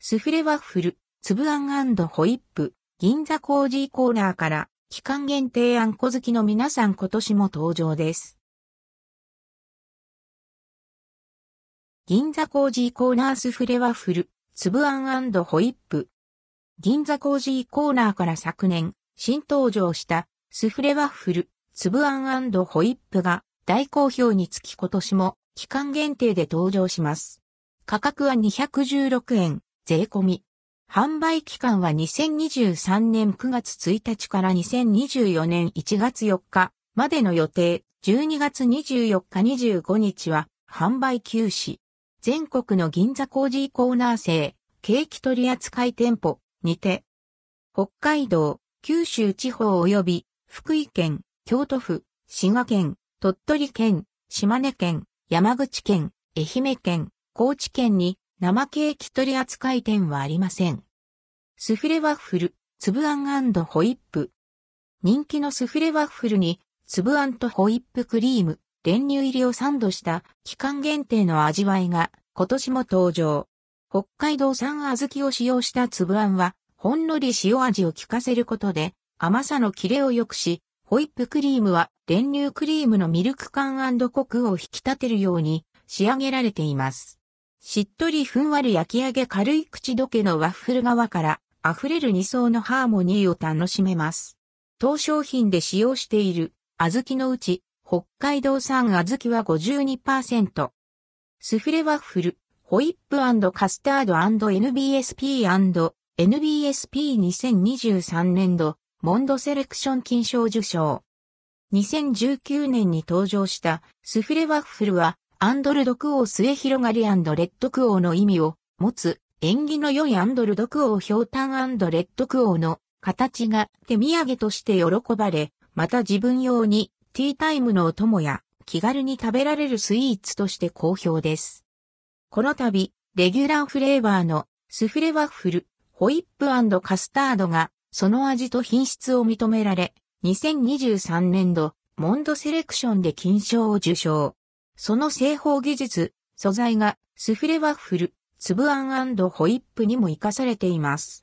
スフレワッフル、粒あんホイップ、銀座コージーコーナーから、期間限定あんこ好きの皆さん今年も登場です。銀座コージーコーナースフレワッフル、粒あんホイップ。銀座コージーコーナーから昨年、新登場したスフレワッフル、粒あんホイップが大好評につき今年も期間限定で登場します。価格は216円、税込み。販売期間は2023年9月1日から2024年1月4日までの予定。12月24日25日は販売休止。全国の銀座工事コーナー製、ケーキ取扱店舗にて、北海道、九州地方及び福井県、京都府、滋賀県、鳥取県、島根県、山口県、愛媛県、高知県に生ケーキ取扱店はありません。スフレワッフル、粒あんホイップ。人気のスフレワッフルに、粒あんとホイップクリーム、練乳入りをサンドした期間限定の味わいが今年も登場。北海道産小豆を使用した粒あんは、ほんのり塩味を効かせることで甘さのキレを良くし、ホイップクリームは練乳クリームのミルク感コクを引き立てるように仕上げられています。しっとりふんわり焼き上げ軽い口どけのワッフル側から溢れる二層のハーモニーを楽しめます。当商品で使用している小豆のうち北海道産小豆は52%。スフレワッフル、ホイップカスタード &NBSP&NBSP2023 年度モンドセレクション金賞受賞。2019年に登場したスフレワッフルはアンドルドクオー末広がりレッドクオーの意味を持つ縁起の良いアンドルドクオーひょうたんレッドクオーの形が手土産として喜ばれ、また自分用にティータイムのお供や気軽に食べられるスイーツとして好評です。この度、レギュラーフレーバーのスフレワッフル、ホイップカスタードがその味と品質を認められ、2023年度モンドセレクションで金賞を受賞。その製法技術、素材がスフレワッフル、粒あんホイップにも活かされています。